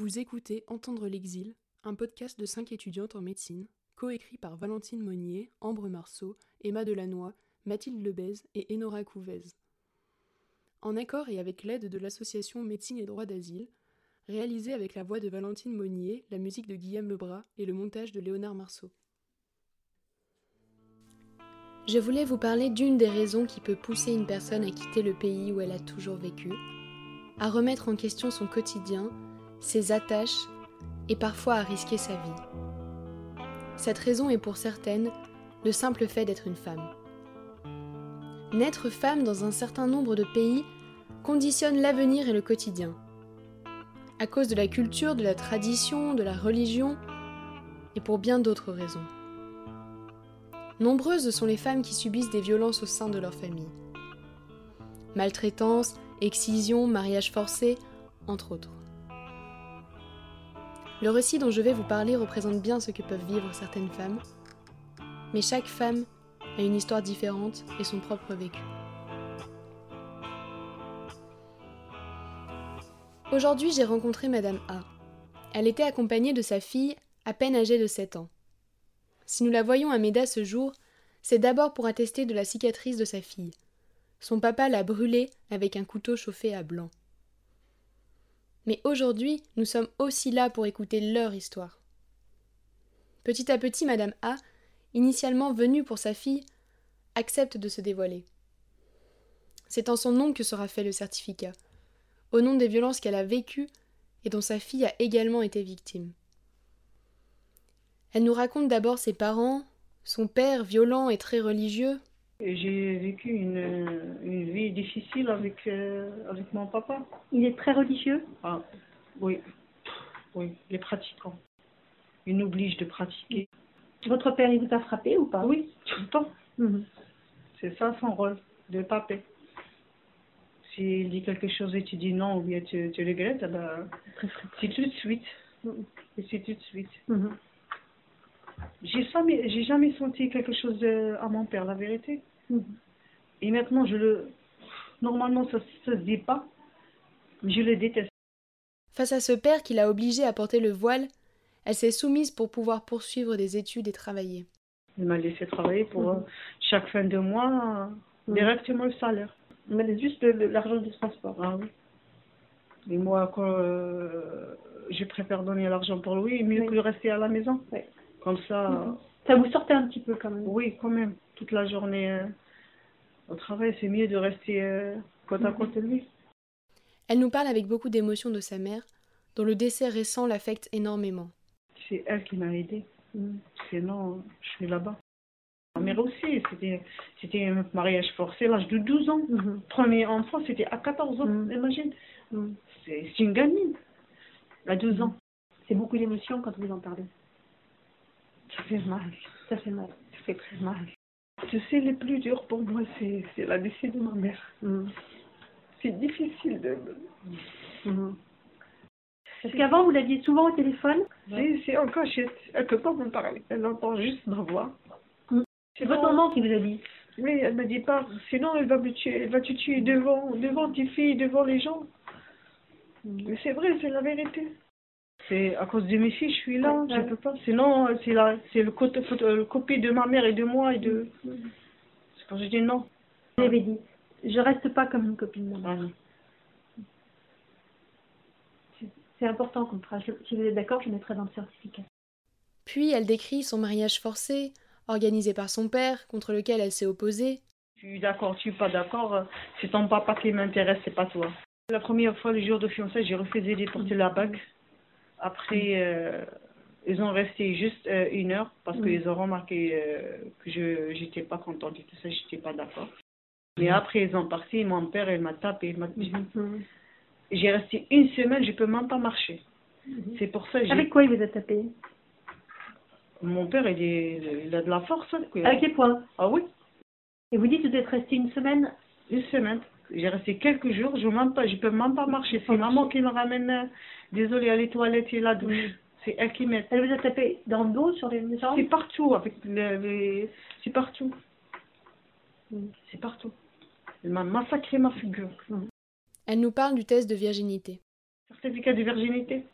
Vous écoutez Entendre l'exil, un podcast de cinq étudiantes en médecine, coécrit par Valentine Monnier, Ambre Marceau, Emma Delannoy, Mathilde Lebez et Enora Couvez. En accord et avec l'aide de l'association Médecine et Droit d'Asile, réalisé avec la voix de Valentine Monnier, la musique de Guillaume Lebras et le montage de Léonard Marceau. Je voulais vous parler d'une des raisons qui peut pousser une personne à quitter le pays où elle a toujours vécu, à remettre en question son quotidien, ses attaches et parfois à risquer sa vie. Cette raison est pour certaines le simple fait d'être une femme. Naître femme dans un certain nombre de pays conditionne l'avenir et le quotidien. À cause de la culture, de la tradition, de la religion, et pour bien d'autres raisons. Nombreuses sont les femmes qui subissent des violences au sein de leur famille. Maltraitance, excision, mariage forcé, entre autres. Le récit dont je vais vous parler représente bien ce que peuvent vivre certaines femmes, mais chaque femme a une histoire différente et son propre vécu. Aujourd'hui, j'ai rencontré Madame A. Elle était accompagnée de sa fille, à peine âgée de 7 ans. Si nous la voyons à Méda ce jour, c'est d'abord pour attester de la cicatrice de sa fille. Son papa l'a brûlée avec un couteau chauffé à blanc. Mais aujourd'hui, nous sommes aussi là pour écouter leur histoire. Petit à petit, Madame A, initialement venue pour sa fille, accepte de se dévoiler. C'est en son nom que sera fait le certificat, au nom des violences qu'elle a vécues et dont sa fille a également été victime. Elle nous raconte d'abord ses parents, son père violent et très religieux. J'ai vécu une, une, vie difficile avec, euh, avec mon papa. Il est très religieux ah, Oui, oui, il est pratiquant. Il nous oblige de pratiquer. Votre père, il vous a frappé ou pas? Oui, tout le temps. Mhm. C'est ça son rôle, de paper. S'il dit quelque chose et tu dis non ou bien tu, tu regrettes, eh ben, c'est tout de suite. Et c'est tout de suite. Mhm. J'ai jamais, j'ai jamais senti quelque chose de, à mon père, la vérité. Mhm. Et maintenant, je le. Normalement, ça ne se dit pas, mais je le déteste. Face à ce père qui l'a obligée à porter le voile, elle s'est soumise pour pouvoir poursuivre des études et travailler. Il m'a laissé travailler pour mhm. euh, chaque fin de mois, mhm. directement le salaire. Il m'a juste l'argent du transport. Oui. Et moi, quand euh, je préfère donner l'argent pour lui, mieux que de rester à la maison. Comme ça. Mhm. Ça vous sortait un petit peu quand même Oui, quand même. Toute la journée euh, au travail, c'est mieux de rester euh, côte à côte de lui. Elle nous parle avec beaucoup d'émotion de sa mère, dont le décès récent l'affecte énormément. C'est elle qui m'a aidée. Mm. Sinon, je suis là-bas. Ma mère aussi, c'était, c'était un mariage forcé à l'âge de 12 ans. Premier enfant, c'était à 14 ans, mm. imagine. C'est, une gamine, à 12 ans. C'est beaucoup d'émotions quand vous en parlez. Ça fait mal. Ça fait mal. Ça fait très mal. Tu sais, le plus dur pour moi, c'est, la décès de ma mère. C'est difficile de... Parce qu'avant, vous l'aviez souvent au téléphone? Oui, c'est en cachette. Elle ne peut pas vous parler. Elle entend juste ma voix. C'est votre maman qui vous a dit? Oui, elle ne me dit pas. Sinon, elle va me tuer. Elle va te tuer devant, devant tes filles, devant les gens. Mais c'est vrai, c'est la vérité. C'est à cause de mes filles, je suis là. Je peux pas. Sinon, c'est la, c'est le, côté, le copie de ma mère et de moi et de. C'est quand je dis non. Vous avez dit, je reste pas comme une copine de ma mère. C'est important qu'on fasse. Si vous êtes d'accord, je mettrai dans le certificat. Puis elle décrit son mariage forcé, organisé par son père, contre lequel elle s'est opposée. Je suis d'accord, je suis pas d'accord. C'est ton papa qui m'intéresse, c'est pas toi. La première fois, le jour de fiançailles, j'ai refusé de porter la bague. Après, euh, ils ont resté juste euh, une heure parce mm. qu'ils ont remarqué euh, que je n'étais pas contente et tout ça, j'étais pas d'accord. Mais mm. après, ils ont parti, mon père, il m'a tapé, il m'a mm. J'ai resté une semaine, je peux même pas marcher. Mhm. C'est pour ça Avec quoi il vous a tapé? Mon père, il, est, il a de la force. Hein, Avec les poings Ah oui. Et vous dites que vous êtes resté une semaine? Une semaine. J'ai resté quelques jours, je ne pas, je peux même pas marcher. C'est maman qui me ramène, euh, désolée, à les toilettes et la douche. C'est elle qui met. Elle vous a tapé dans le dos, sur les jambes C'est partout, avec les... c'est partout. C'est partout. Elle m'a massacré ma figure. Elle nous parle du test de virginité. Certificat de virginité.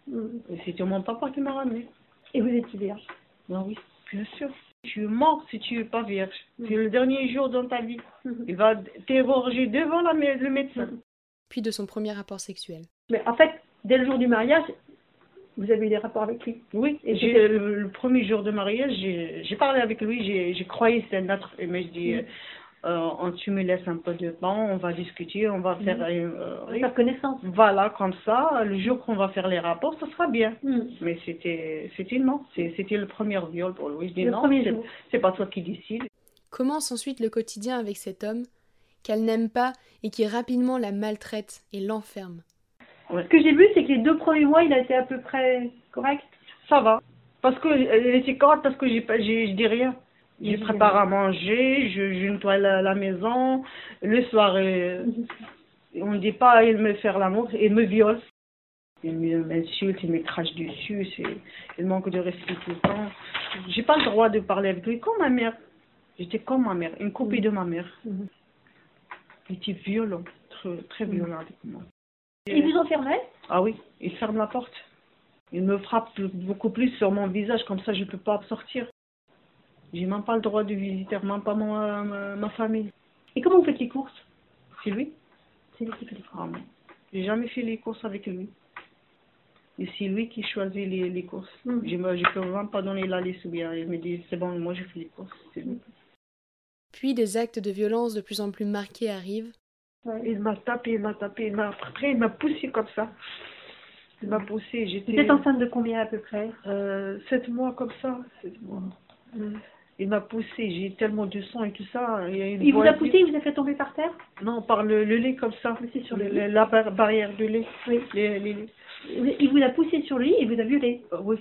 Et c'était mon papa qui m'a ramené. Et vous étiez vierge. Ben oui, bien sûr. Je suis mort si tu es pas vierge. C'est le dernier jour dans ta vie. Mhm. Il va t'érorger devant la, mé- le médecin. Puis de son premier rapport sexuel. Mais en fait, dès le jour du mariage, vous avez eu des rapports avec lui? Oui, Et le, le premier jour de mariage, j'ai parlé avec lui, j'ai croyé que c'était un autre. Mais je dis, Mhm. Euh, on- tu me laisses un peu de temps, on va discuter, on va faire. euh, On va faire connaissance. voilà, comme ça, le jour qu'on va faire les rapports, ça sera bien. Mhm. Mais c'était c'était non, c'était le premier viol pour lui. Je dis Le non, premier c'est- pas toi qui décides. Commence ensuite le quotidien avec cet homme qu'elle n'aime pas et qui rapidement la maltraite et l'enferme. Ce que j'ai vu, c'est que les deux premiers mois, il a été à peu près correct. Ça va. Parce que elle était correcte parce que j'ai pas j'ai je dis rien. Je prépare à manger, je, je nettoie la, la maison. Le soir, euh, on ne dit pas il me faire l'amour, il me viole. Il me- m'insulte, il me crache dessus, c'est, il manque de respect tout le temps. J'ai pas le droit de parler avec lui comme ma mère. J'étais comme ma mère, une copie de ma mère. Il était violent, très, très violent avec moi. Il vous enfermait? Ah oui, il ferme la porte. Il me frappe beaucoup plus sur mon visage, comme ça je ne peux pas sortir. J'ai même pas le droit de visiter, même pas ma, ma famille. Et comment vous faites les courses? C'est lui? C'est lui qui fait les courses. Ah. J'ai jamais fait les courses avec lui. Et c'est lui qui choisit les, les courses. Mhm. Je ne je peux même pas donner la liste ou bien il me dit c'est bon, moi je fais les courses. C'est lui. Puis des actes de violence de plus en plus marqués arrivent. Il m'a tapé, il m'a tapé, il m'a après il m'a poussé comme ça. Il m'a poussé, Vous j'étais êtes enceinte de combien à peu près? Euh, sept mois comme ça. sept mois. Mhm. Il m'a poussé, j'ai tellement de sang et tout ça. Il, y a une Il vous a poussé, il vous a fait tomber par terre? Non, par le, le lait comme ça. Poussé sur Le- le lait. la bar- barrière de lait. Oui. Les- les- les- Il vous a poussé sur lui et vous a violé. Euh, oui.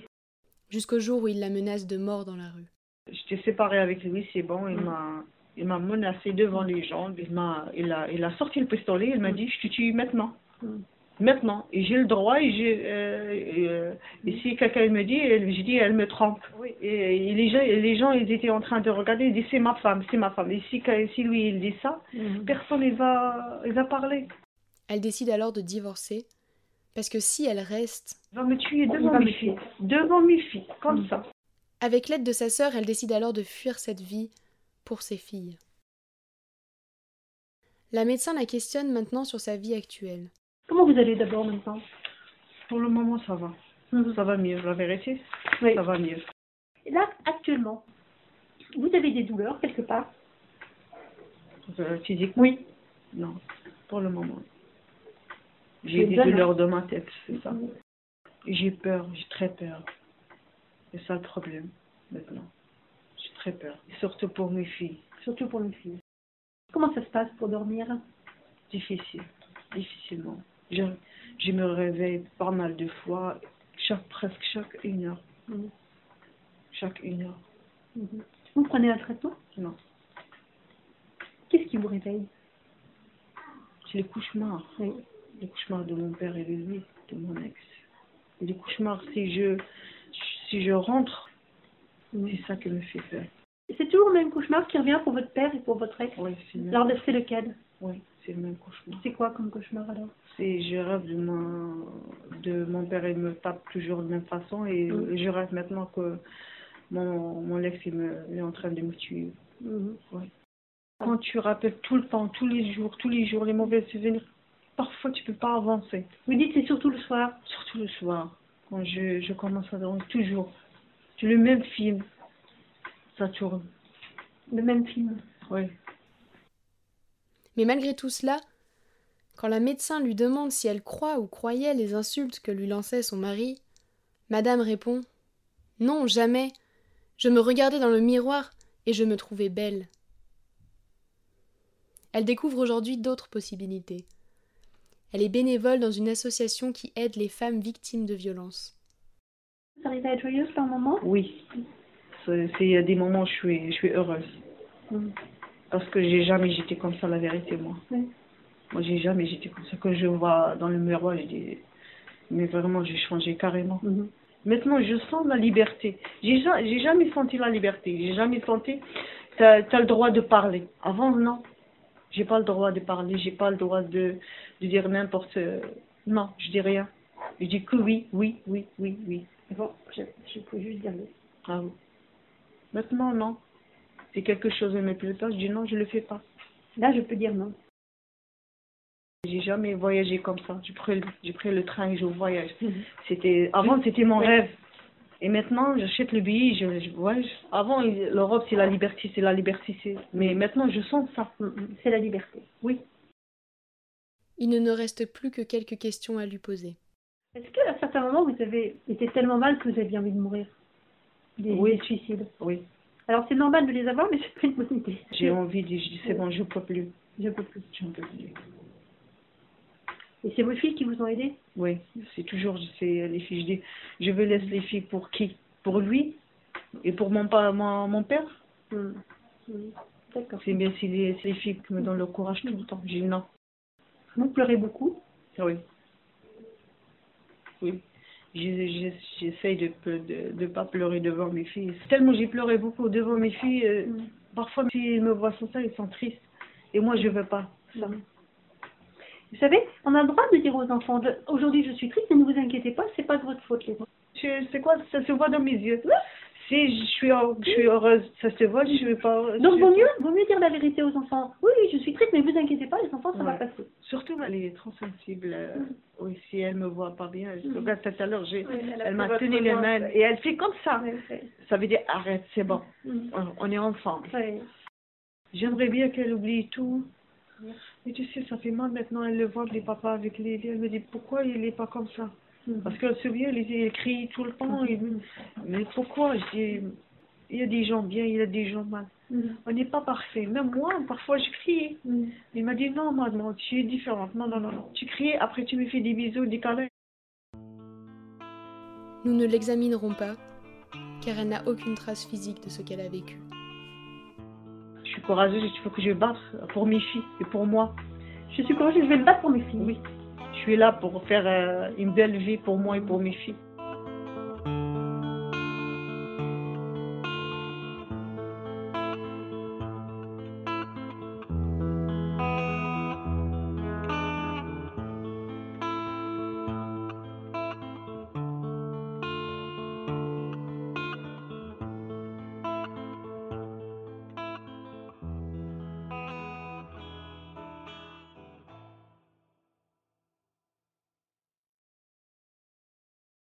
Jusqu'au jour où il la menace de mort dans la rue. J'étais séparée avec lui, c'est bon. Il Mm. m'a il m'a menacé devant les gens. Il m'a il a il a sorti le pistolet. Il m'a Mm. dit je te tue maintenant. Mm. Maintenant. Et j'ai le droit. Et j'ai euh, et, euh, et si quelqu'un me dit, elle- je dis elle me trompe. Oui. Et, et les gens les gens ils étaient en train de regarder. Ils disent c'est ma femme, c'est ma femme. Et si si lui il dit ça, Mhm. personne il va il va parler. Elle décide alors de divorcer parce que si elle reste, Il va me tuer devant va mes me filles. Devant mes filles, comme Mm. ça. avec l'aide de sa sœur, elle décide alors de fuir cette vie pour ses filles. La médecin la questionne maintenant sur sa vie actuelle. Comment vous allez d'abord maintenant Pour le moment, ça va. Mhm. Ça va mieux, la vérité. Oui. Ça va mieux. Et Là, actuellement, vous avez des douleurs quelque part? Euh, physiquement? Oui. Non, pour le moment. J'ai des bien, douleurs de ma tête, c'est ça. Mhm. J'ai peur, j'ai très peur. C'est ça le problème, maintenant. J'ai très peur. Surtout pour mes filles. Surtout pour les filles. Comment ça se passe pour dormir? Difficile, difficilement. Je, je me réveille pas mal de fois, chaque, presque chaque une heure. Mhm. Chaque une heure. Mhm. Vous prenez un traitement Non, Qu'est-ce qui vous réveille? C'est les cauchemars. Oui. Les cauchemars de mon père et de lui, de mon ex. Les cauchemars, si je, si je rentre, Mhm. c'est ça qui me fait peur. C'est toujours le même cauchemar qui revient pour votre père et pour votre ex Oui, c'est Alors, c'est lequel? Oui, c'est le même cauchemar. C'est quoi comme cauchemar alors? C'est, je rêve de mon, de mon père, il me tape toujours de la même façon et Mhm. je rêve maintenant que mon, mon ex, il, me, il est en train de me tuer. Mhm. Quand tu rappelles tout le temps, tous les jours, tous les jours, les mauvais souvenirs, parfois tu peux pas avancer. Vous dites c'est surtout le soir. Surtout le soir, quand je, je commence à dormir, toujours. C'est le même film. Ça tourne. Le même film. Oui. Mais malgré tout cela, quand la médecin lui demande si elle croit ou croyait les insultes que lui lançait son mari, Madame répond Non, jamais. Je me regardais dans le miroir et je me trouvais belle. Elle découvre aujourd'hui d'autres possibilités. Elle est bénévole dans une association qui aide les femmes victimes de violences. Vous arrivez à être joyeuse par moment Oui. C'est, c'est- il y a des moments où je suis, je suis heureuse. Mhm. Parce que j'ai jamais j'étais comme ça, la vérité, moi. Oui. Moi, j'ai jamais j'étais comme ça. Quand je vois dans le miroir, je dis, mais vraiment, j'ai changé carrément. Mhm. Maintenant, je sens la liberté. J'ai ja- j'ai jamais senti la liberté. J'ai jamais senti, t'as as le droit de parler. Avant, non. J'ai pas le droit de parler. J'ai pas le droit de, de dire n'importe. Non, je dis rien. Je dis que oui, oui, oui, oui, oui. Bon, je, je peux juste dire oui. Ah oui. Maintenant, non. Si quelque chose ne me plaît pas, je dis non, je le fais pas. Là, je peux dire non. J'ai jamais voyagé comme ça. J'ai pris, le- j'ai pris le train et je voyage. Mhm. C'était avant c'était mon Ouais. rêve. Et maintenant j'achète le billet, je, je voyage. Avant l'Europe c'est la liberté, c'est la liberté, c'est. Mais maintenant je sens ça. Mhm. C'est la liberté. Oui. Il ne nous reste plus que quelques questions à lui poser. Est-ce qu'à certains moments, vous avez été tellement mal que vous aviez envie de mourir? Des, Oui. des suicides? Oui. Alors, c'est normal de les avoir, mais c'est pas une bonne idée. J'ai envie de, je dis c'est bon, je peux plus. Je peux plus. J'en peux plus. Et c'est vos filles qui vous ont aidé? Oui, c'est toujours c'est les filles. Je dis, je veux laisser les filles pour qui? Pour lui et pour mon pa- mon, mon père? Mhm. D'accord. C'est bien c'est les, les filles qui me donnent le courage tout le temps. Je dis non. Vous pleurez beaucoup? Oui. Oui. J'essaye de ne de, de pas pleurer devant mes filles. Tellement j'ai pleuré beaucoup devant mes filles. euh. Parfois, s'ils me voient sans ça, ils sont tristes. Et moi, je veux pas. Ça. Vous savez, on a le droit de dire aux enfants aujourd'hui je suis triste, mais ne vous inquiétez pas, c'est pas de votre faute les enfants. C'est quoi Ça se voit dans mes yeux. Si je suis, heure- je suis heureuse, ça se voit. Je suis pas heureuse. Donc vaut mieux, vaut mieux dire la vérité aux enfants. Oui, oui, je suis triste, mais vous inquiétez pas, les enfants, ça va Ouais. passer. Surtout, elle est trop sensible. euh, Mhm. Oui, si elle me voit pas bien. Je regarde tout à l'heure, elle m'a tenu les main. mains et elle fait comme ça. Ouais. Ça veut dire arrête, c'est bon. Mhm. On est. Ouais. J'aimerais bien qu'elle oublie tout. Mais tu sais, ça fait mal maintenant, elle le voit, les papas avec les Elle me dit, pourquoi il n'est pas comme ça? Parce qu'elle se vient, il, il crie tout le temps. il- Mais pourquoi? Je dis, il y a des gens bien, il y a des gens mal. Mhm. On n'est pas parfait. Même moi, parfois, je crie. Mhm. Il m'a dit, non, maman, tu es différente. Non, non, non, non. Tu cries, après tu me fais des bisous, des câlins. Nous ne l'examinerons pas, car elle n'a aucune trace physique de ce qu'elle a vécu. Je suis courageuse, il faut que je batte pour mes filles et pour moi. Je suis courageuse, je vais me battre pour mes filles. Oui. Suis là pour faire euh, une belle vie pour moi et pour mes filles.